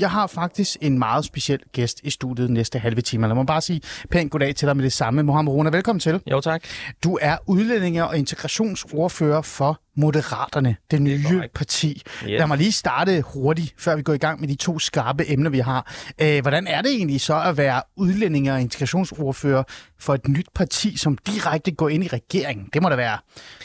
Jeg har faktisk en meget speciel gæst i studiet næste halve time. Lad mig bare sige pænt goddag til dig med det samme. Mohamed Rona, velkommen til. Jo, tak. Du er udlændinge- og integrationsordfører for Moderaterne, det nye parti. Yes. Lad mig lige starte hurtigt, før vi går i gang med de to skarpe emner, vi har. Øh, hvordan er det egentlig så at være udlændinge- og integrationsordfører for et nyt parti, som direkte går ind i regeringen? Det må da være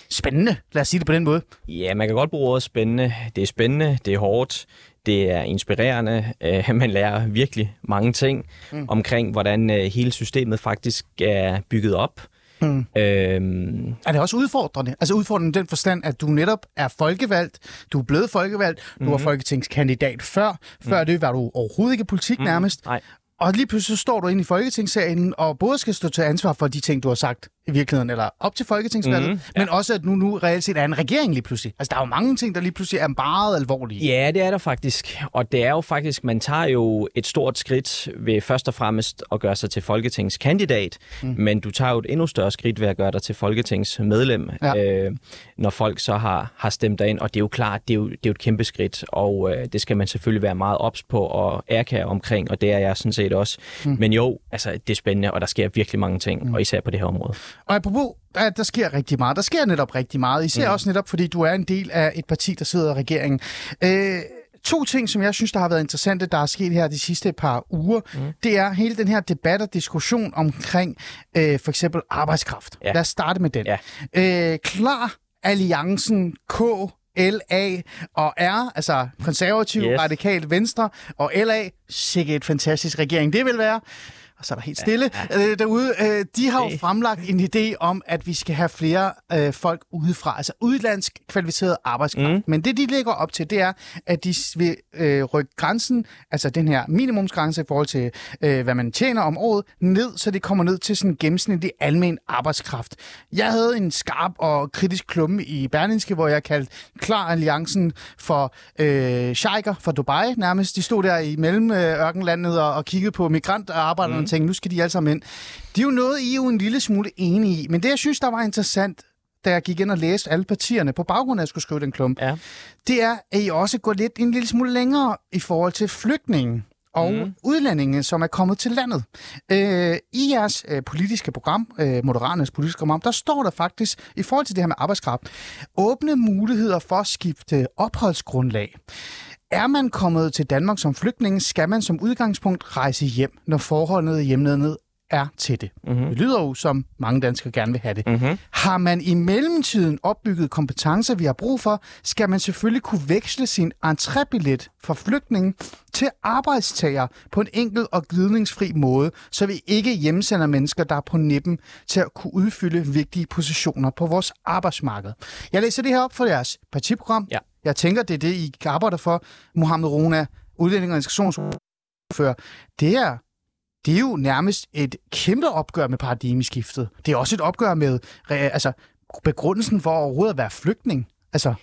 spændende, lad os sige det på den måde. Ja, man kan godt bruge ordet spændende. Det er spændende, det er hårdt, det er inspirerende. Øh, man lærer virkelig mange ting mm. omkring, hvordan øh, hele systemet faktisk er bygget op. Mm. Øhm, Er det også udfordrende? Altså udfordrende den forstand, at du netop er folkevalgt, du er blevet folkevalgt, du Mhm. var folketingskandidat før, før det var du overhovedet ikke i politik Mhm. nærmest, nej. og lige pludselig står du inde i Folketingssalen og både skal stå til ansvar for de ting, du har sagt i virkeligheden, eller op til folketingsvalget, Mhm, men også at nu, nu reelt set er en regering lige pludselig. Altså der er jo mange ting, der lige pludselig er meget alvorlige. Ja, det er der faktisk. Og det er jo faktisk, man tager jo et stort skridt ved først og fremmest at gøre sig til folketingskandidat, mm. men du tager jo et endnu større skridt ved at gøre dig til folketingsmedlem, Ja. øh, når folk så har, har stemt dig ind. Og det er jo klart, det er jo, det er jo et kæmpe skridt, og øh, det skal man selvfølgelig være meget ops på og ærkære omkring, og det er jeg sådan set også. Mm. Men jo, altså, det er spændende, og der sker virkelig mange ting, mm. og især på det her område. Og apropos, der, der sker rigtig meget. Der sker netop rigtig meget. Især mm. også netop, fordi du er en del af et parti, der sidder i regeringen. Øh, to ting, som jeg synes, der har været interessante, der er sket her de sidste par uger, mm. det er hele den her debat og diskussion omkring øh, for eksempel arbejdskraft. Ja. Lad os starte med den. Ja. Øh, klar Alliancen K LA og R, altså konservativ, yes. Radikalt venstre, og LA, sikkert et fantastisk regering det vil være. Og så er der helt stille ja, ja. Øh, derude. Øh, de har jo fremlagt en idé om, at vi skal have flere øh, folk udefra, altså udlandsk kvalificeret arbejdskraft. Mm. Men det, de lægger op til, det er, at de vil øh, rykke grænsen, altså den her minimumsgrænse i forhold til, øh, hvad man tjener om året, ned, så det kommer ned til sådan en gennemsnitlig almen arbejdskraft. Jeg havde en skarp og kritisk klumme i Berlingske, hvor jeg kaldte Klar Alliancen for øh, sheiker fra Dubai nærmest. De stod der i mellem øh, ørkenlandet og, og kiggede på migrantarbejderne og tænkte, nu skal de alle sammen ind. Det er jo noget, I er jo en lille smule enige i. Men det, jeg synes, der var interessant, da jeg gik ind og læste alle partierne på baggrund af, at jeg skulle skrive den klump, Ja. det er, at I også går lidt en lille smule længere i forhold til flygtningen og mm. udlændinge, som er kommet til landet. Øh, I jeres øh, politiske program, øh, Moderaternes politiske program, der står der faktisk, i forhold til det her med arbejdskraft, åbne muligheder for at skifte opholdsgrundlag. Er man kommet til Danmark som flygtning, skal man som udgangspunkt rejse hjem, når forholdet i hjemlandet er til det. Mm-hmm. Det lyder jo som mange danskere gerne vil have det. Mm-hmm. Har man i mellemtiden opbygget kompetencer, vi har brug for, skal man selvfølgelig kunne veksle sin entrébillet fra flygtning til arbejdstager på en enkel og glidningsfri måde, så vi ikke hjemsender mennesker, der er på nippen til at kunne udfylde vigtige positioner på vores arbejdsmarked. Jeg læser det her op for jeres partiprogram. Ja. Jeg tænker, det er det, I arbejder for. Mohammed Rona, udlænding og integrationsordfører. Det er det er jo nærmest et kæmpe opgør med paradigmeskiftet. Det er også et opgør med altså, begrundelsen for overhovedet at være flygtning. Altså,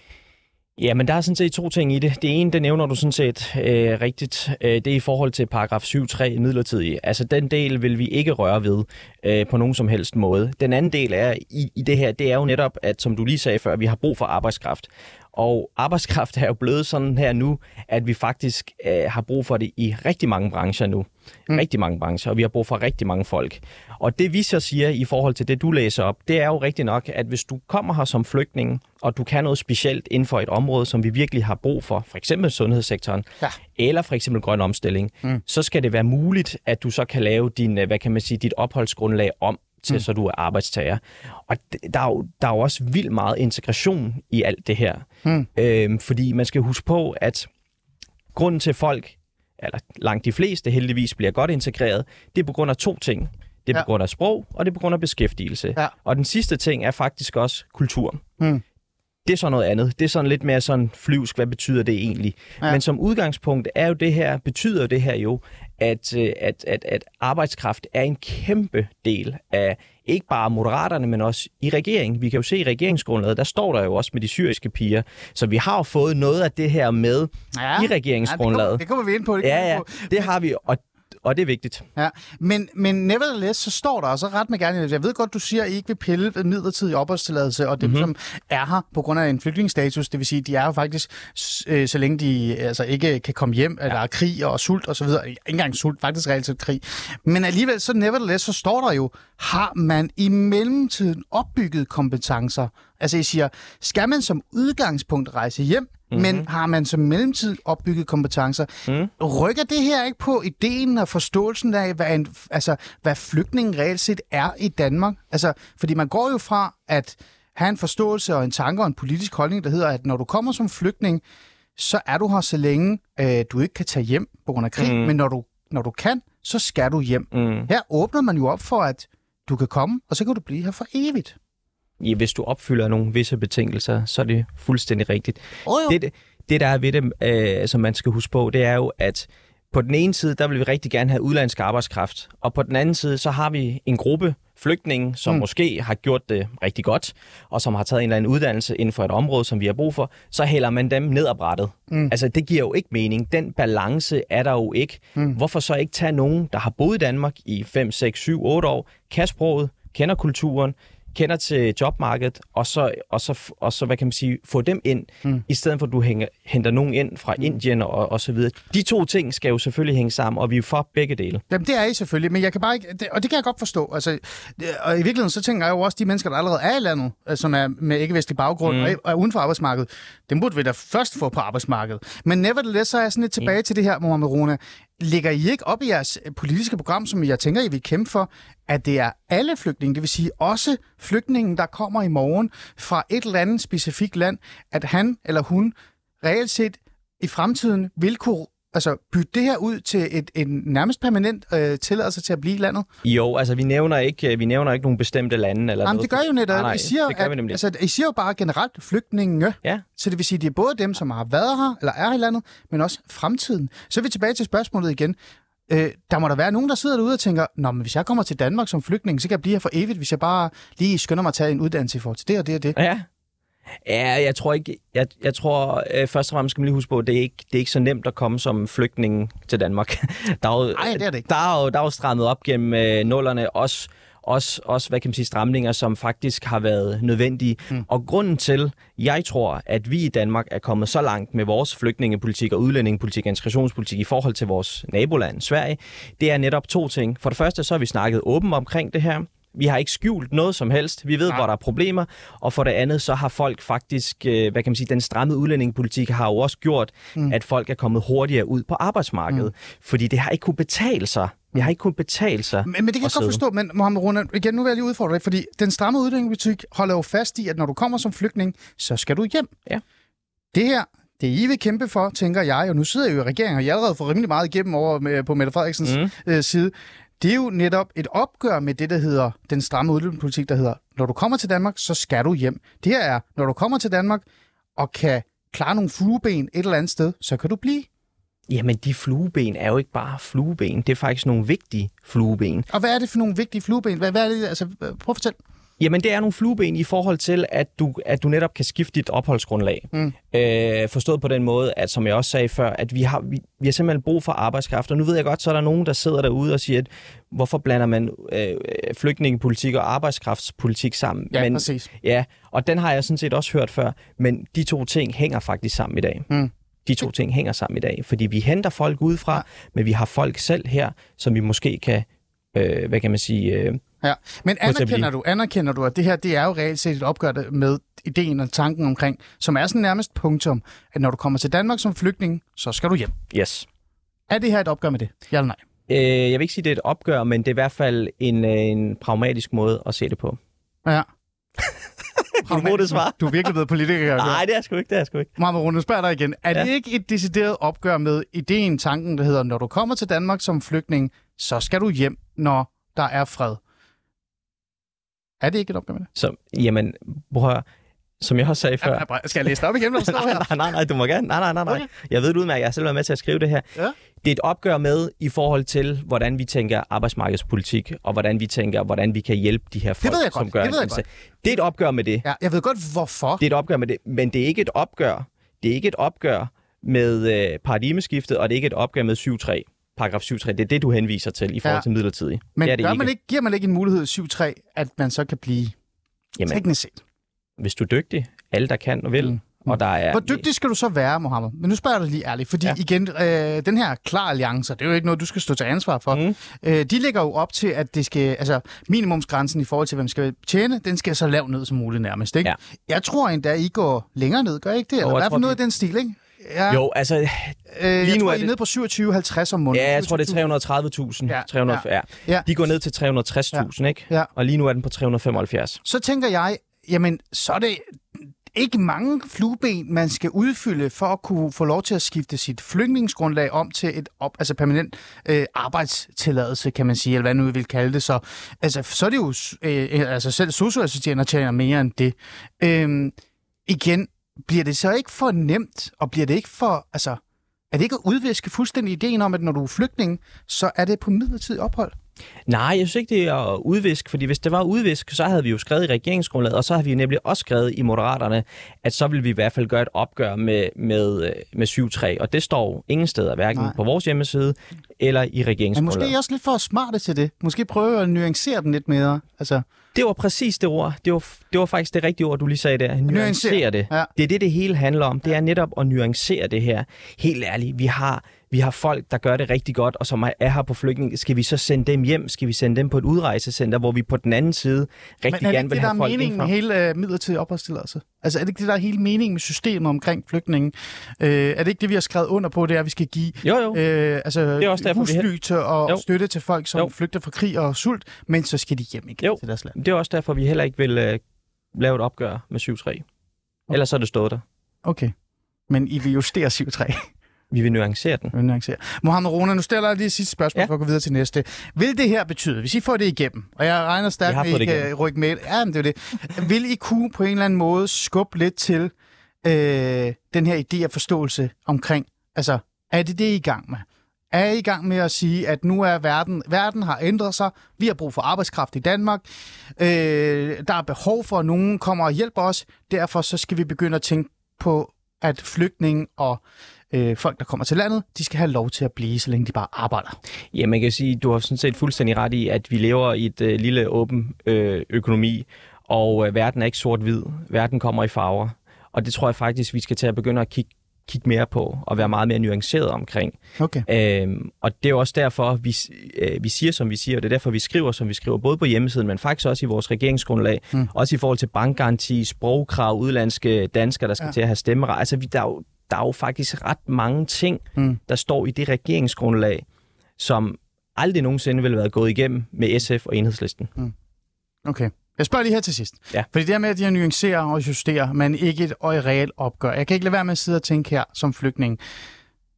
Ja, men der er sådan set to ting i det. Det ene, det nævner du sådan set øh, rigtigt. Øh, det er i forhold til paragraf 7.3 midlertidig. Altså den del vil vi ikke røre ved øh, på nogen som helst måde. Den anden del er i, i det her, det er jo netop, at som du lige sagde før, vi har brug for arbejdskraft. Og arbejdskraft er jo blevet sådan her nu, at vi faktisk øh, har brug for det i rigtig mange brancher nu. Mm. Rigtig mange brancher, og vi har brug for rigtig mange folk. Og det vi så siger i forhold til det, du læser op, det er jo rigtigt nok, at hvis du kommer her som flygtning, og du kan noget specielt inden for et område, som vi virkelig har brug for, for eksempel sundhedssektoren, Ja. eller for eksempel grøn omstilling, mm. så skal det være muligt, at du så kan lave din, øh, hvad kan man sige, dit opholdsgrundlag om til, mm. så du er arbejdstager. Og der er, jo, der er jo også vildt meget integration i alt det her. Mm. Øhm, fordi man skal huske på, at grunden til folk, eller langt de fleste heldigvis, bliver godt integreret, det er på grund af to ting. Det er Ja. på grund af sprog, og det er på grund af beskæftigelse. Ja. Og den sidste ting er faktisk også kulturen. Mm. Det er så noget andet. Det er sådan lidt mere sådan flyvsk, hvad betyder det egentlig? Ja. Men som udgangspunkt er jo det her, betyder det her jo, at, øh, at, at, at arbejdskraft er en kæmpe del af ikke bare moderaterne, men også i regeringen. Vi kan jo se i regeringsgrundlaget, der står der jo også med de syriske piger. Så vi har jo fået noget af det her med Ja. i regeringsgrundlaget. Ja, det, kommer, det kommer vi ind på. Det Ja, ja, det har vi, og, og det er vigtigt. Ja, men, men nevertheless, så står der, og så ret med gerne, jeg ved godt, du siger, at I ikke vil pille ved midlertidig opholdstilladelse, og dem, mm-hmm. som er her på grund af en flygtningsstatus, det vil sige, de er jo faktisk, øh, så længe de altså, ikke kan komme hjem, ja. eller der er krig og sult og så videre, ikke engang sult, faktisk reelt set krig. Men alligevel, så nevertheless, så står der jo, har man i mellemtiden opbygget kompetencer? Altså, I siger, skal man som udgangspunkt rejse hjem, Mm-hmm. Men har man som mellemtid opbygget kompetencer, mm. rykker det her ikke på ideen og forståelsen af, hvad, en, altså, hvad flygtningen reelt set er i Danmark? Altså, fordi man går jo fra at have en forståelse og en tanke og en politisk holdning, der hedder, at når du kommer som flygtning, så er du her så længe, øh, du ikke kan tage hjem på grund af krig, mm. men når du, når du kan, så skal du hjem. Mm. Her åbner man jo op for, at du kan komme, og så kan du blive her for evigt ja, hvis du opfylder nogle visse betingelser, så er det fuldstændig rigtigt. Oh, det, det, der er ved det, øh, som man skal huske på, det er jo, at på den ene side, der vil vi rigtig gerne have udlandsk arbejdskraft, og på den anden side, så har vi en gruppe flygtninge, som mm. måske har gjort det rigtig godt, og som har taget en eller anden uddannelse inden for et område, som vi har brug for, så hælder man dem ned ad brættet. Mm. Altså, det giver jo ikke mening. Den balance er der jo ikke. Mm. Hvorfor så ikke tage nogen, der har boet i Danmark i 5, 6, 7, 8 år, kan sproget, kender kulturen, kender til jobmarkedet, og så, og så, og så hvad kan man sige, få dem ind, mm. i stedet for at du hænger, henter nogen ind fra mm. Indien og, og så videre. De to ting skal jo selvfølgelig hænge sammen, og vi er for begge dele. Jamen det er I selvfølgelig, men jeg kan bare ikke, det, og det kan jeg godt forstå. Altså, og i virkeligheden så tænker jeg jo også, de mennesker, der allerede er i landet, øh, som er med ikke-vestlig baggrund mm. og er uden for arbejdsmarkedet, dem burde vi da først få på arbejdsmarkedet. Men nevertheless, så er jeg sådan lidt tilbage mm. til det her, Mohamed Rona. Ligger I ikke op i jeres øh, politiske program, som jeg tænker, I vil kæmpe for, at det er alle flygtninge, det vil sige også flygtningen, der kommer i morgen fra et eller andet specifikt land, at han eller hun reelt set i fremtiden vil kunne altså, bytte det her ud til et, en nærmest permanent øh, tilladelse til at blive i landet? Jo, altså vi nævner ikke, øh, vi nævner ikke nogle bestemte lande. Eller Jamen, noget. det gør jo netop. Nej, nej, I siger, det gør at, vi nemlig. Altså, I siger jo bare generelt flygtninge. Ja. Så det vil sige, at det er både dem, som har været her, eller er i landet, men også fremtiden. Så er vi tilbage til spørgsmålet igen. Øh, der må der være nogen, der sidder derude og tænker, Nå, men hvis jeg kommer til Danmark som flygtning, så kan jeg blive her for evigt, hvis jeg bare lige skynder mig at tage en uddannelse i forhold til det og det og det. Ja, Ja, jeg tror ikke, jeg, jeg tror øh, først og fremmest skal man lige huske på, at det er ikke, det er ikke så nemt at komme som flygtning til Danmark. der er jo, Ej, det er det ikke. Der er jo, der er jo strammet op gennem øh, nullerne, også, også, også, hvad kan man sige, stramninger, som faktisk har været nødvendige. Mm. Og grunden til, jeg tror, at vi i Danmark er kommet så langt med vores flygtningepolitik og udlændingepolitik og integrationspolitik i forhold til vores naboland, Sverige, det er netop to ting. For det første, så har vi snakket åbent omkring det her. Vi har ikke skjult noget som helst. Vi ved, Nej. hvor der er problemer. Og for det andet, så har folk faktisk, øh, hvad kan man sige, den stramme udlændingepolitik har jo også gjort, mm. at folk er kommet hurtigere ud på arbejdsmarkedet. Mm. Fordi det har ikke kunne betale sig. Det har ikke kunnet betale sig. Men, men det kan jeg godt forstå, men Mohamed Runa, igen, nu vil jeg lige udfordre dig, fordi den stramme udlændingepolitik holder jo fast i, at når du kommer som flygtning, så skal du hjem. Ja. Det her, det I vil kæmpe for, tænker jeg, og nu sidder jeg jo i regeringen, og jeg allerede får rimelig meget igennem over med, på Mette Frederiksens mm. øh, side, det er jo netop et opgør med det, der hedder den stramme udlændingepolitik, der hedder, når du kommer til Danmark, så skal du hjem. Det her er, når du kommer til Danmark og kan klare nogle flueben et eller andet sted, så kan du blive. Jamen, de flueben er jo ikke bare flueben. Det er faktisk nogle vigtige flueben. Og hvad er det for nogle vigtige flueben? Hvad, hvad er det? Altså, prøv at fortælle. Jamen, det er nogle flueben i forhold til, at du, at du netop kan skifte dit opholdsgrundlag. Mm. Øh, forstået på den måde, at som jeg også sagde før, at vi har, vi, vi har simpelthen brug for arbejdskraft. Og nu ved jeg godt, så er der nogen, der sidder derude og siger, at hvorfor blander man øh, flygtningepolitik og arbejdskraftspolitik sammen? Ja, Men, præcis. Ja, og den har jeg sådan set også hørt før. Men de to ting hænger faktisk sammen i dag. Mm. De to ting hænger sammen i dag, fordi vi henter folk udefra, ja. men vi har folk selv her, som vi måske kan, øh, hvad kan man sige, øh, Ja, men anerkender du, anerkender du, at det her det er jo reelt set et opgør med ideen og tanken omkring, som er sådan nærmest punktum, at når du kommer til Danmark som flygtning, så skal du hjem. Yes. Er det her et opgør med det? Ja eller nej? Øh, jeg vil ikke sige, det er et opgør, men det er i hvert fald en, øh, en pragmatisk måde at se det på. Ja. du må det svar. Du er virkelig blevet politiker. Nej, det er sgu ikke. Det er sgu ikke. Mamma Rune, spørger dig igen. Er ja. det ikke et decideret opgør med ideen, tanken, der hedder, når du kommer til Danmark som flygtning, så skal du hjem, når der er fred? Er det ikke et opgør med det? Så, jamen, prøv som jeg også sagde før... Ja, skal jeg læse det op igen, når står her? nej, nej, nej, du må gerne. Nej, nej, nej, nej. Okay. Jeg ved det udmærket, jeg har selv været med til at skrive det her. Ja. Det er et opgør med i forhold til, hvordan vi tænker arbejdsmarkedspolitik, og hvordan vi tænker, hvordan vi kan hjælpe de her folk, det ved jeg godt. som gør det ved jeg godt. Det er et opgør med det. Ja, jeg ved godt, hvorfor. Det er et opgør med det, men det er ikke et opgør. Det er ikke et opgør med øh, paradigmeskiftet, og det er ikke et opgør med 7-3. Paragraf 7.3. Det er det, du henviser til i forhold Ja. til midlertidig. Men det det gør ikke. man ikke, giver man ikke en mulighed i 7.3, at man så kan blive Jamen, teknisk set? hvis du er dygtig, alle der kan og vil, Mm. og der er... Hvor dygtig skal du så være, Mohammed? Men nu spørger jeg dig lige ærligt, fordi ja. Igen, øh, den her klar alliance, det er jo ikke noget, du skal stå til ansvar for. Mm. Øh, de lægger jo op til, at det skal, altså minimumsgrænsen i forhold til, hvem skal tjene, den skal så lav ned som muligt nærmest, ikke? Ja. Jeg tror endda, I går længere ned, gør I ikke det? Eller jeg i hvert fald noget af den stil, ikke? Ja, Jo, altså, øh, jeg lige nu tror, er I det- nede på 27-50 om måneden. ja, jeg tror, det er 330.000. Ja, Ja, 300, ja. ja. Ja. De går ned til 360.000, ikke? Ja. Og lige nu er den på 375. Så tænker jeg, jamen, så er det ikke mange flueben, man skal udfylde for at kunne få lov til at skifte sit flygtningsgrundlag om til et op, altså permanent øh, arbejdstilladelse, kan man sige, eller hvad nu vi vil kalde det. Så, altså, så er det jo, øh, altså selv socioassistenter tjener mere end det. Øhm, igen, bliver det så ikke for nemt, og bliver det ikke for, altså, er det ikke at udviske fuldstændig ideen om, at når du er flygtning, så er det på midlertidig ophold? Nej, jeg synes ikke, det er at udvisk, fordi hvis det var udvisk, så havde vi jo skrevet i regeringsgrundlaget, og så har vi nemlig også skrevet i Moderaterne, at så vil vi i hvert fald gøre et opgør med, med, øh, med 7.3, og det står ingen steder, hverken Nej. På vores hjemmeside eller i Men regeringsgrundlaget. måske også lidt for smarte til det. Måske prøve at nuancere den lidt mere. Altså, Det var præcis det ord. Det var, det var faktisk det rigtige ord, du lige sagde der. Nuancere det. Ja. Det er det, det hele handler om. Det er netop at nuancere det her. Helt ærligt, vi har, vi har folk, der gør det rigtig godt, og som er- er her på flygtning. Skal vi så sende dem hjem? Skal vi sende dem på et udrejsecenter, hvor vi på den anden side rigtig Men er det gerne ikke vil det, der er have folk meningen med hele øh, midlertidig opholdstilladelse? Altså er det ikke det, der er hele meningen med systemet omkring flygtningen? Øh, er det ikke det, vi har skrevet under på, det er, at vi skal give Jo, jo. øh, altså, Det er også derfor, husly til og Jo. støtte til folk, som Jo. flygter fra krig og sult, men så skal de hjem igen Jo. til deres land. Det er også derfor, vi heller ikke vil øh, lave et opgør med 7.3. Ellers er det stået der. Okay. Men I vil justere 7-3. Vi vil nuancere den. vil nuancere. Mohammed Rona, nu stiller jeg lige sidste spørgsmål, ja. For at gå videre til næste. Vil det her betyde, hvis I får det igennem, og jeg regner stærkt Vi med, at I kan rykke med, ja, men det er det. Vil I kunne på en eller anden måde skubbe lidt til øh, den her idé og forståelse omkring, altså, er det det, I er i gang med? Er I i gang med at sige, at nu er verden, verden har ændret sig, vi har brug for arbejdskraft i Danmark, øh, der er behov for, at nogen kommer og hjælper os, derfor så skal vi begynde at tænke på, at flygtninge og øh, folk, der kommer til landet, de skal have lov til at blive, så længe de bare arbejder. Ja, man kan sige, du har sådan set fuldstændig ret i, at vi lever i et øh, lille åben øh, økonomi, og øh, verden er ikke sort-hvid. Verden kommer i farver. Og det tror jeg faktisk, vi skal til at begynde at kigge, kigge mere på, og være meget mere nuanceret omkring. Okay. Øhm, og det er jo også derfor, vi, øh, vi siger, som vi siger, og det er derfor, vi skriver, som vi skriver, både på hjemmesiden, men faktisk også i vores regeringsgrundlag, Mm. også i forhold til bankgaranti, sprogkrav, udlandske danskere, der skal ja. til at have stemmeret. Altså, vi, der, er jo, der er jo faktisk ret mange ting, Mm. der står i det regeringsgrundlag, som aldrig nogensinde ville have været gået igennem med SF og Enhedslisten. Okay. Jeg spørger lige her til sidst. Ja. Fordi det her med, at de nuancerer og justerer, men ikke et og reelt opgør. Jeg kan ikke lade være med at sidde og tænke her som flygtning.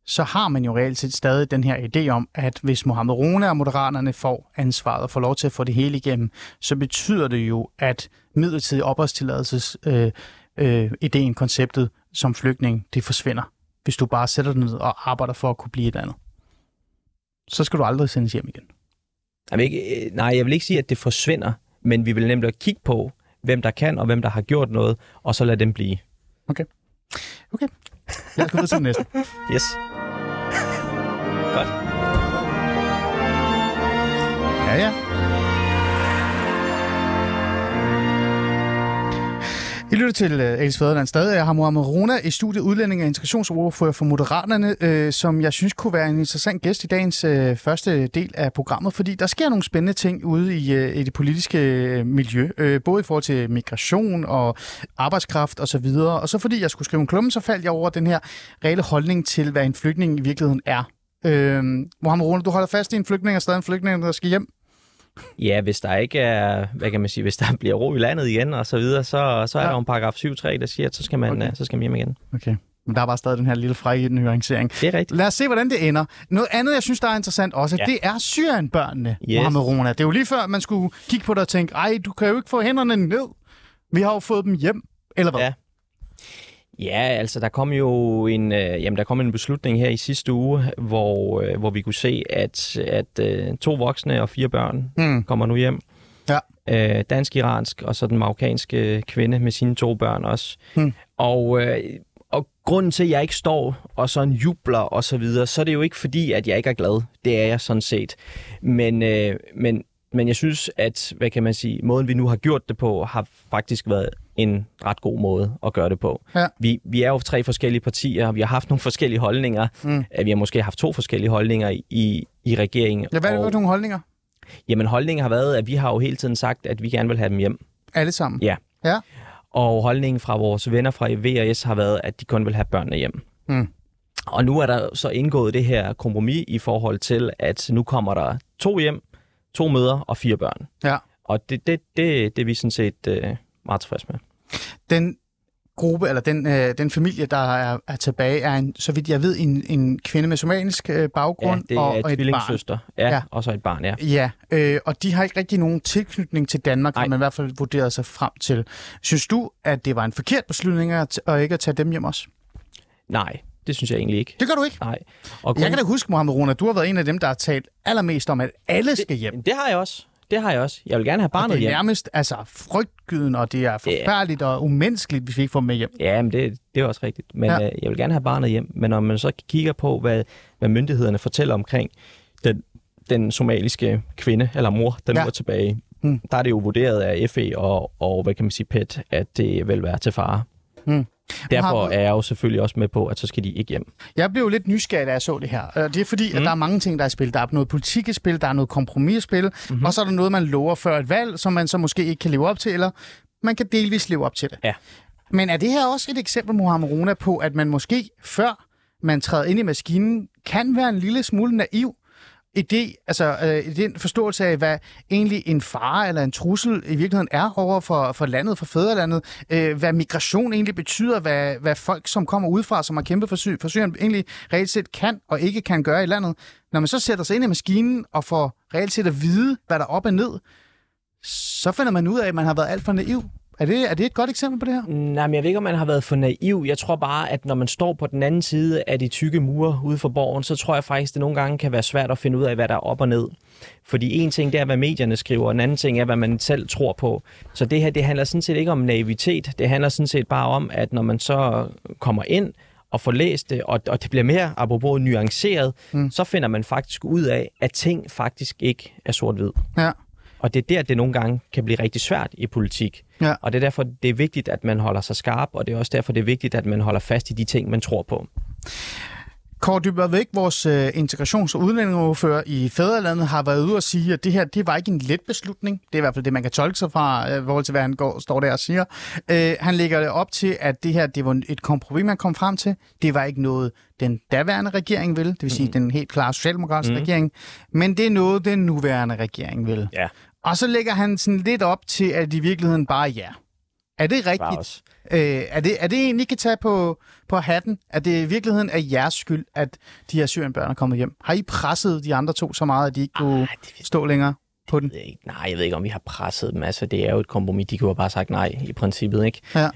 Så har man jo reelt set stadig den her idé om, at hvis Mohammed Rune og Moderaterne får ansvaret og får lov til at få det hele igennem, så betyder det jo, at midlertidig opholdstilladelses øh, øh, ideen, konceptet som flygtning, det forsvinder. Hvis du bare sætter dig ned og arbejder for at kunne blive et andet. Så skal du aldrig sendes hjem igen. Jamen, ikke, øh, nej, jeg vil ikke sige, at det forsvinder, men vi vil nemlig kigge på, hvem der kan og hvem der har gjort noget, og så lade dem blive. Okay. Lad os gå videre til næste. Yes. Lytter til uh, Alice Fæderland stadig. Jeg har Mohamed Rona i studiet, udlænding og integrationsordfører for Moderaterne, øh, som jeg synes kunne være en interessant gæst i dagens øh, første del af programmet, fordi der sker nogle spændende ting ude i, øh, i det politiske øh, miljø, øh, både i forhold til migration og arbejdskraft osv. Og, så og så fordi jeg skulle skrive en klumme, så faldt jeg over den her reelle holdning til, hvad en flygtning i virkeligheden er. Øh, Mohamed Rona, du holder fast i en flygtning og stadig en flygtning, der skal hjem. Ja, hvis der ikke er, hvad kan man sige, hvis der bliver ro i landet igen og så videre, så, så er Ja. der jo en paragraf 7.3, der siger, at så skal man, Okay. okay. så skal man hjem igen. Okay. Men der er bare stadig den her lille frække nuancering. Det er rigtigt. Lad os se, hvordan det ender. Noget andet, jeg synes, der er interessant også, ja. Det er Syrien-børnene, yes. Mohammed Rona. Det er jo lige før, man skulle kigge på det og tænke, ej, du kan jo ikke få hænderne ned. Vi har jo fået dem hjem. Eller hvad? Ja. Ja, altså der kom jo en, øh, jamen, der kom en beslutning her i sidste uge, hvor, øh, hvor vi kunne se, at, at øh, to voksne og fire børn Mm. kommer nu hjem. Ja. Øh, dansk-iransk, og så den marokkanske kvinde med sine to børn også. Hmm. Og, øh, og grunden til, at jeg ikke står og sådan jubler og så videre, så er det jo ikke fordi, at jeg ikke er glad. Det er jeg sådan set. Men, øh, men, men jeg synes, at hvad kan man sige, måden vi nu har gjort det på, har faktisk været en ret god måde at gøre det på. Ja. Vi, vi er jo tre forskellige partier, og vi har haft nogle forskellige holdninger. Mm. Vi har måske haft to forskellige holdninger i, i regeringen. Ja, hvad er det for nogle holdninger? Jamen holdningen har været, at vi har jo hele tiden sagt, at vi gerne vil have dem hjem. Alle sammen? Ja. Ja. Og holdningen fra vores venner fra VRS har været, at de kun vil have børnene hjem. Mm. Og nu er der så indgået det her kompromis i forhold til, at nu kommer der to hjem, to møder og fire børn. Ja. Og det, det, det, det er vi sådan set øh, meget tilfredse med. Den gruppe, eller den, øh, den familie, der er, er tilbage, er en, så vidt jeg ved, en, en kvinde med somalisk øh, baggrund Ja, det er og, et og et barn. tvillingssøster. Ja, Ja. og så et barn, ja. Ja, øh, og de har ikke rigtig nogen tilknytning til Danmark, har Nej. man i hvert fald vurderet sig frem til. Synes du, at det var en forkert beslutning at, at ikke at tage dem hjem også? Nej, det synes jeg egentlig ikke. Det gør du ikke. Nej. Og Jeg kan da huske, Mohammed Rona, du har været en af dem, der har talt allermest om, at alle skal hjem. det, det har jeg også. Det har jeg også. Jeg vil gerne have barnet det er hjem. nærmest altså, frygtgyden, og det er forfærdeligt og umenneskeligt, hvis vi ikke får dem med hjem. Ja, men det, det er også rigtigt. Men ja. øh, jeg vil gerne have barnet hjem. Men når man så kigger på, hvad, hvad myndighederne fortæller omkring den, den somaliske kvinde eller mor, der Ja. nu er tilbage, Hmm. der er det jo vurderet af FE og, og hvad kan man sige, PET, at det vil være til fare. Hmm. Derfor er jeg jo selvfølgelig også med på, at så skal de ikke hjem. Jeg blev jo lidt nysgerrig, da jeg så det her. Øh, Det er fordi, mm. at der er mange ting, der er i spil. Der er noget politik i spil, der er noget kompromis i spil, mm-hmm. og så er der noget, man lover før et valg, som man så måske ikke kan leve op til, eller man kan delvis leve op til det. Ja. Men er det her også et eksempel, Mohammed Rona, på, at man måske før man træder ind i maskinen, kan være en lille smule naiv idé, altså øh, i den forståelse af, hvad egentlig en fare eller en trussel i virkeligheden er over for, for landet, for fædrelandet, øh, hvad migration egentlig betyder, hvad, hvad folk, som kommer udefra, som har kæmpet for, sy- for Syrien, egentlig reelt set kan og ikke kan gøre i landet. Når man så sætter sig ind i maskinen og får reelt set at vide, hvad der er op og ned, så finder man ud af, at man har været alt for naiv. Er det, er det et godt eksempel på det her? Nej, men jeg ved ikke, om man har været for naiv. Jeg tror bare, at når man står på den anden side af de tykke mure ude for borgen, så tror jeg faktisk, det nogle gange kan være svært at finde ud af, hvad der er op og ned. Fordi en ting, det er, hvad medierne skriver, og en anden ting er, hvad man selv tror på. Så det her, det handler sådan set ikke om naivitet. Det handler sådan set bare om, at når man så kommer ind og får læst det, og, og det bliver mere, apropos nuanceret, mm. så finder man faktisk ud af, at ting faktisk ikke er sort-hvid. Ja. Og det er der, det nogle gange kan blive rigtig svært i politik. Ja. Og det er derfor, det er vigtigt, at man holder sig skarp, og det er også derfor, det er vigtigt, at man holder fast i de ting, man tror på. Kåre Dybvad vores øh, integrations- og udlændingeordfører i Fæderlandet, har været ude og sige, at det her, det var ikke en let beslutning. Det er i hvert fald det, man kan tolke sig fra, øh, forhold til, hvad han går, står der og siger. Øh, han lægger det op til, at det her, det var et kompromis, man kom frem til. Det var ikke noget, den daværende regering vil, det vil sige, den helt klare socialdemokratiske mm. regering, men det er noget, den nuværende regering vil. Ja. Og så lægger han sådan lidt op til, at i virkeligheden bare er ja. Er det rigtigt? Øh, er, det, er det en, I kan tage på, på hatten? At det i virkeligheden er jeres skyld, at de her syrienbørn er kommet hjem? Har I presset de andre to så meget, at de ikke kunne Ej, det stå længere på den? Nej, jeg ved ikke, om vi har presset dem. Altså, det er jo et kompromis. De kunne have bare sagt nej i princippet, ikke? Ja.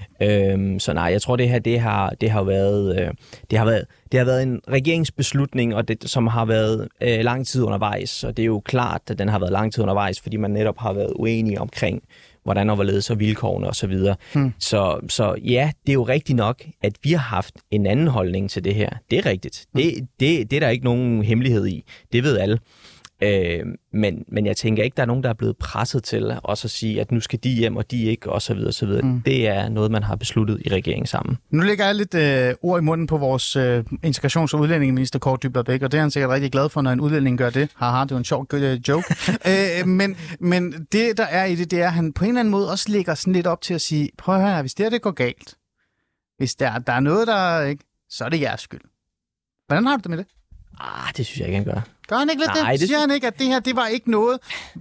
Øhm, så nej, jeg tror, det her det har, det har været, øh, det har været, det har været en regeringsbeslutning, og det, som har været øh, lang tid undervejs. Og det er jo klart, at den har været lang tid undervejs, fordi man netop har været uenige omkring, hvordan og hvorledes og vilkårene osv. Hmm. Så, så ja, det er jo rigtigt nok, at vi har haft en anden holdning til det her. Det er rigtigt. Det, det, det er der ikke nogen hemmelighed i. Det ved alle. Øh, men, men jeg tænker ikke, der er nogen, der er blevet presset til også at sige, at nu skal de hjem, og de ikke, og så videre, og så videre. Mm. Det er noget, man har besluttet i regeringen sammen. Nu lægger jeg lidt øh, ord i munden på vores øh, integrations- og udlændingeminister Kåre Dybvad Bæk, og det er han sikkert rigtig glad for, når en udlænding gør det. Haha, det var en sjov øh, joke. øh, men, men det, der er i det, det er, at han på en eller anden måde også lægger sådan lidt op til at sige, prøv at høre, her, hvis det her det går galt, hvis der, der er noget, der ikke, så er det jeres skyld. Hvordan har du det med det? Ah, det synes jeg ikke, han gør. Gør han ikke lidt Nej, det? det Siger han ikke, at det her, det var ikke noget,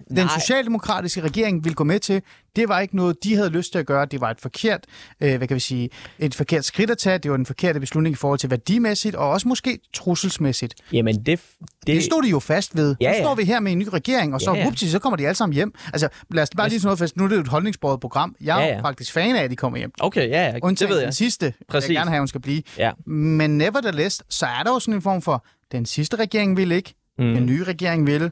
den Nej. socialdemokratiske regering ville gå med til? Det var ikke noget, de havde lyst til at gøre. Det var et forkert, øh, hvad kan vi sige, et forkert skridt at tage. Det var en forkert beslutning i forhold til værdimæssigt, og også måske trusselsmæssigt. Jamen, det... Det, det stod de jo fast ved. Ja, nu ja. står vi her med en ny regering, og så, Ja, ja. ja, så kommer de alle sammen hjem. Altså, lad os bare lige sådan noget fast. Nu er det jo et holdningsbordet program. Jeg er Ja, ja, faktisk fan af, at de kommer hjem. Okay, ja, ja Undtagen det ved jeg. den sidste, Præcis. Præcis. jeg gerne have, hun skal blive. Ja. Men nevertheless, så er der jo sådan en form for, den sidste regering vil ikke, mm. den nye regering vil,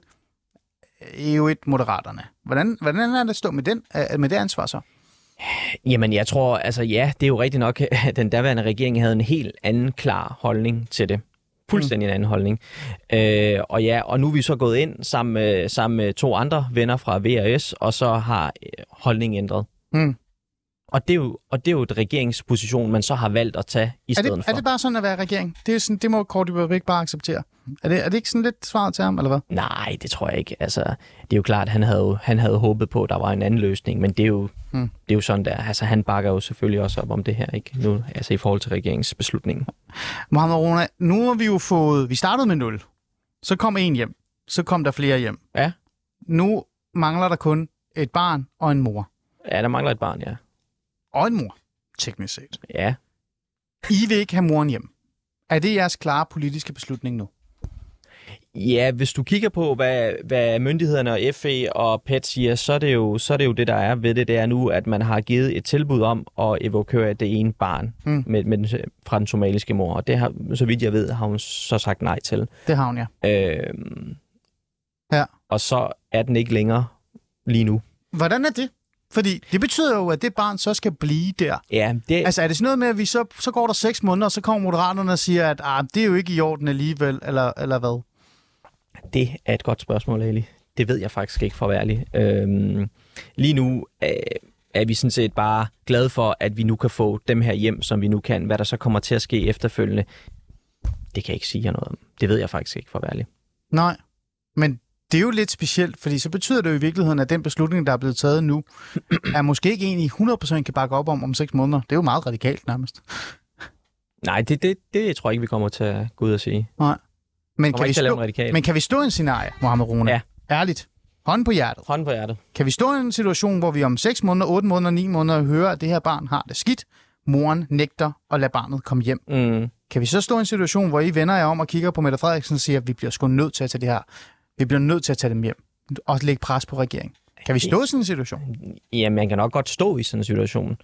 EU1 Moderaterne. Hvordan, hvordan er det at stå med, den, øh, med det ansvar så? Jamen, jeg tror, altså ja, det er jo rigtigt nok, at den daværende regering havde en helt anden klar holdning til det. Fuldstændig en anden holdning. Øh, og ja, og nu er vi så gået ind sammen med, sammen med to andre venner fra VRS, og så har øh, holdningen ændret. Mm. Og det, er jo, og det er jo et regeringsposition, man så har valgt at tage i Er stedet det, for. er det bare sådan at være regering? Det, er sådan, det må Dybvad ikke bare acceptere. Er det, er det ikke sådan lidt svaret til ham, eller hvad? Nej, det tror jeg ikke. Altså, det er jo klart, han havde, han havde håbet på, at der var en anden løsning, men det er jo, hmm. det er jo sådan der. Altså, han bakker jo selvfølgelig også op om det her, ikke? Nu, altså i forhold til regeringsbeslutningen. Mohamed Rona, nu har vi jo fået... Vi startede med 0. Så kom en hjem. Så kom der flere hjem. Ja. Nu mangler der kun et barn og en mor. Ja, der mangler et barn, ja. Og en mor, teknisk set. Ja, I vil ikke have moren hjem. Er det jeres klare politiske beslutning nu? Ja, hvis du kigger på, hvad, hvad myndighederne og FE og PET siger, så er, det jo, så er det jo det, der er ved det, det er nu, at man har givet et tilbud om at evakuere det ene barn Mm. med, med den, fra den somaliske mor. Og det har, så vidt jeg ved, har hun så sagt nej til. Det har hun, ja. Øhm, Ja. Og så er den ikke længere lige nu. Hvordan er det? Fordi det betyder jo, at det barn så skal blive der. Ja, det, Altså er det sådan noget med, at vi så, så går der seks måneder, og så kommer moderaterne og siger, at ah, det er jo ikke i orden alligevel, eller, eller hvad? Det er et godt spørgsmål, Ali. Det ved jeg faktisk ikke for at være ærlig. Øhm, lige nu øh, er vi sådan set bare glade for, at vi nu kan få dem her hjem, som vi nu kan. Hvad der så kommer til at ske efterfølgende, det kan jeg ikke sige jer noget om. Det ved jeg faktisk ikke for at være ærlig. Nej, men det er jo lidt specielt, fordi så betyder det jo i virkeligheden, at den beslutning, der er blevet taget nu, er måske ikke en, I 100% kan bakke op om om seks måneder. Det er jo meget radikalt nærmest. Nej, det, det, det tror jeg ikke, vi kommer til at gå ud og sige. Nej. Men kan, vi stå, men kan vi stå i en scenarie, Mohamed Rune? Ja. Ærligt. Hånden på hjertet. Hånden på hjertet. Kan vi stå i en situation, hvor vi om 6 måneder, 8 måneder, 9 måneder hører, at det her barn har det skidt, moren nægter at lade barnet komme hjem. Mm. Kan vi så stå i en situation, hvor I vender jer om og kigger på Mette Frederiksen og siger, at vi bliver sgu nødt til at tage det her. Vi bliver nødt til at tage dem hjem. Og lægge pres på regeringen. Kan vi stå i sådan en situation? Ja, man kan nok godt stå i sådan en situation.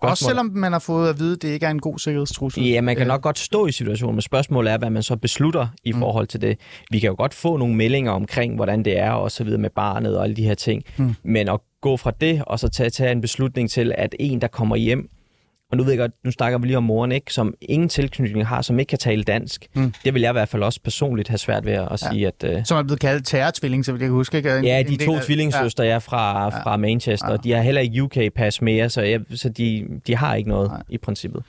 Også selvom man har fået at vide, at det ikke er en god sikkerhedstrussel. Ja, man kan Øh, nok godt stå i situationen, men spørgsmålet er, hvad man så beslutter i Mm. forhold til det. Vi kan jo godt få nogle meldinger omkring, hvordan det er, og så videre med barnet og alle de her ting. Mm. Men at gå fra det, og så tage, tage en beslutning til, at en, der kommer hjem, og nu ved jeg godt, nu snakker vi lige om moren, ikke, som ingen tilknytning har, som ikke kan tale dansk. Mm. Det vil jeg i hvert fald også personligt have svært ved at Ja. sige, at... Øh, Som er blevet kaldt terrortvilling, så vil jeg huske. Ikke? En- Ja, de to af- tvillingesøstre er fra, fra Manchester, Ja. og de har heller ikke UK-pas mere, så, jeg, så de, de har ikke noget Nej. i princippet.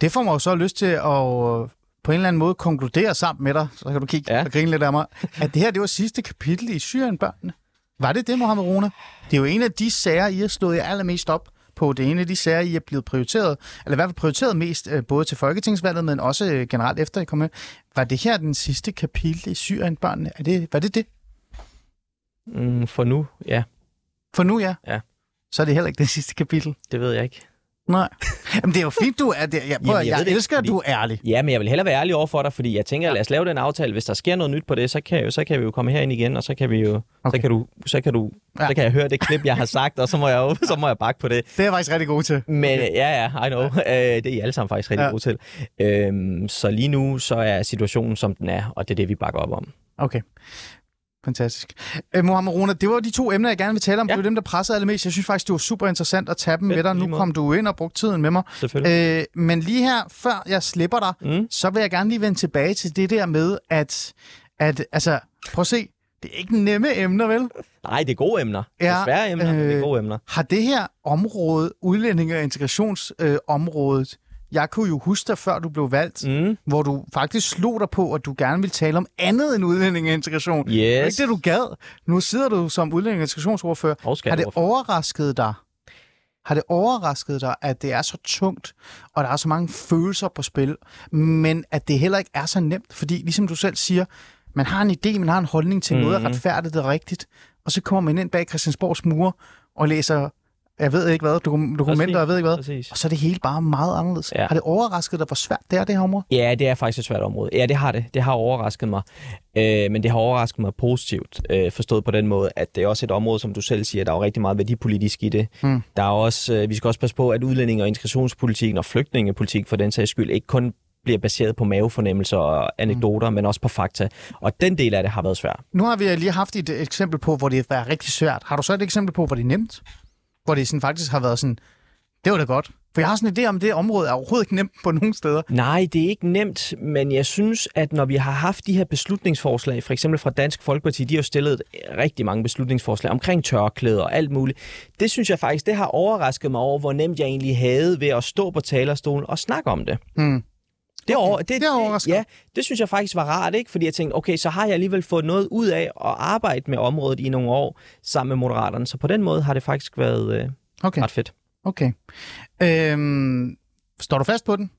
Det får mig jo så lyst til at øh, på en eller anden måde konkludere sammen med dig, så kan du kigge ja. Ja. og grine lidt af mig, at det her det var sidste kapitel i Syrien-børnene. Var det det, Mohamed Rune? Det er jo en af de sager, I har slået jer allermest op på. Det er en af de sager, I er blevet prioriteret, eller i hvert fald prioriteret mest, øh, både til folketingsvalget, men også øh, generelt efter I kom med. Var det her den sidste kapitel i Syrien-børnene? Er det, var det det? Mm, for nu, ja, For nu, ja. Ja. Så er det heller ikke det sidste kapitel. det ved jeg ikke. Nej. Jamen, det er jo fint, du er det. Jeg, prøv, Jamen, jeg, jeg jeg det elsker, at du er ærlig. Ja, men jeg vil hellere være ærlig over for dig, fordi jeg tænker, lad os lave den aftale. Hvis der sker noget nyt på det, så kan, så kan vi jo komme herind igen, og så kan vi jo, Okay. så kan du, så kan du, Ja. ja. så kan jeg høre det klip, jeg har sagt, og så må jeg jo, så må jeg bakke på det. Det er jeg faktisk rigtig god til. Men ja, ja, I know. Øh, det er I alle sammen faktisk rigtig Ja. ja. gode til. Øhm, så lige nu, så er situationen, som den er, og det er det, vi bakker op om. Okay. Fantastisk. Øh, Mohamed Rona, det var de to emner, jeg gerne vil tale om. Ja. Det var dem, der pressede allermest. Jeg synes faktisk, det var super interessant at tage dem Fedt, med dig. Nu kom du ind og brugte tiden med mig. Selvfølgelig. Øh, men lige her, før jeg slipper dig, Mm. så vil jeg gerne lige vende tilbage til det der med, at, at altså, prøv at se, det er ikke nemme emner, vel? Nej, det er gode emner. Det Ja, er svære emner, øh... men det øh, er gode emner. Har det her område, udlændinge- og integrationsområdet, øh, jeg kunne jo huske dig, før du blev valgt, Mm. hvor du faktisk slog dig på, at du gerne vil tale om andet end udlændinge og integration. Det er Yes. ikke det, du gad. Nu sidder du som udlænding- og integrationsordfører. Og Har det overrasket dig? Har det overrasket dig, at det er så tungt, og der er så mange følelser på spil, men at det heller ikke er så nemt? Fordi, ligesom du selv siger, man har en idé, man har en holdning til noget, Mhm. er retfærdigt og rigtigt, og så kommer man ind bag Christiansborgs mure og læser, jeg ved ikke hvad, dokum- dokumenter, jeg ved ikke hvad, Præcis. og så er det hele bare meget anderledes. Ja. Har det overrasket dig, hvor svært det er, det her område? Ja, det er faktisk et svært område. Ja, det har det. Det har overrasket mig. Øh, men det har overrasket mig positivt, øh, forstået på den måde, at det er også et område, som du selv siger, der er jo rigtig meget værdipolitisk i det. Mm. Der er også, øh, vi skal også passe på, at udlændinge- og integrationspolitikken og flygtningepolitik for den sags skyld ikke kun bliver baseret på mavefornemmelser og anekdoter, mm. men også på fakta. Og den del af det har været svært. Nu har vi lige haft et eksempel på, hvor det var rigtig svært. Har du så et eksempel på, hvor det er nemt? Hvor det sådan faktisk har været sådan, Det var da godt. For jeg har sådan en idé om, at det område er overhovedet ikke nemt på nogen steder. Nej, det er ikke nemt, men jeg synes, at når vi har haft de her beslutningsforslag, for eksempel fra Dansk Folkeparti, de har jo stillet rigtig mange beslutningsforslag omkring tørklæder og alt muligt. Det synes jeg faktisk, det har overrasket mig over, hvor nemt jeg egentlig havde ved at stå på talerstolen og snakke om det. Hmm. Det, over, det, det er overraskende. Ja, det synes jeg faktisk var rart, ikke? Fordi jeg tænkte, okay, så har jeg alligevel fået noget ud af at arbejde med området i nogle år sammen med Moderaterne. Så på den måde har det faktisk været øh, Okay. ret fedt. Okay. Øhm, står du fast på den?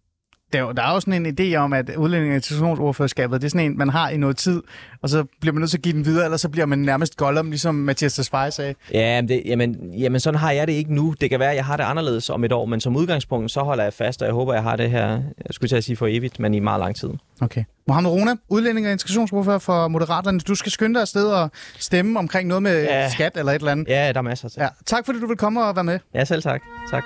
Der, er jo- der er jo sådan en idé om, at udlænding- og integrationsordførerskabet, det er sådan en, man har i noget tid, og så bliver man nødt til at give den videre, eller så bliver man nærmest Gollum, ligesom Mathias Tesfaye sagde. Ja, men det, jamen, jamen, sådan har jeg det ikke nu. Det kan være, at jeg har det anderledes om et år, men som udgangspunkt, så holder jeg fast, og jeg håber, jeg har det her, jeg skulle til at sige for evigt, men i meget lang tid. Okay. Mohammed Rona, udlænding- og integrationsordfører for Moderaterne. Du skal skynde dig afsted og stemme omkring noget med. Ja. skat eller et eller andet. Ja, der er masser til. Ja. Tak fordi du vil komme og være med. Ja, selv tak. Tak.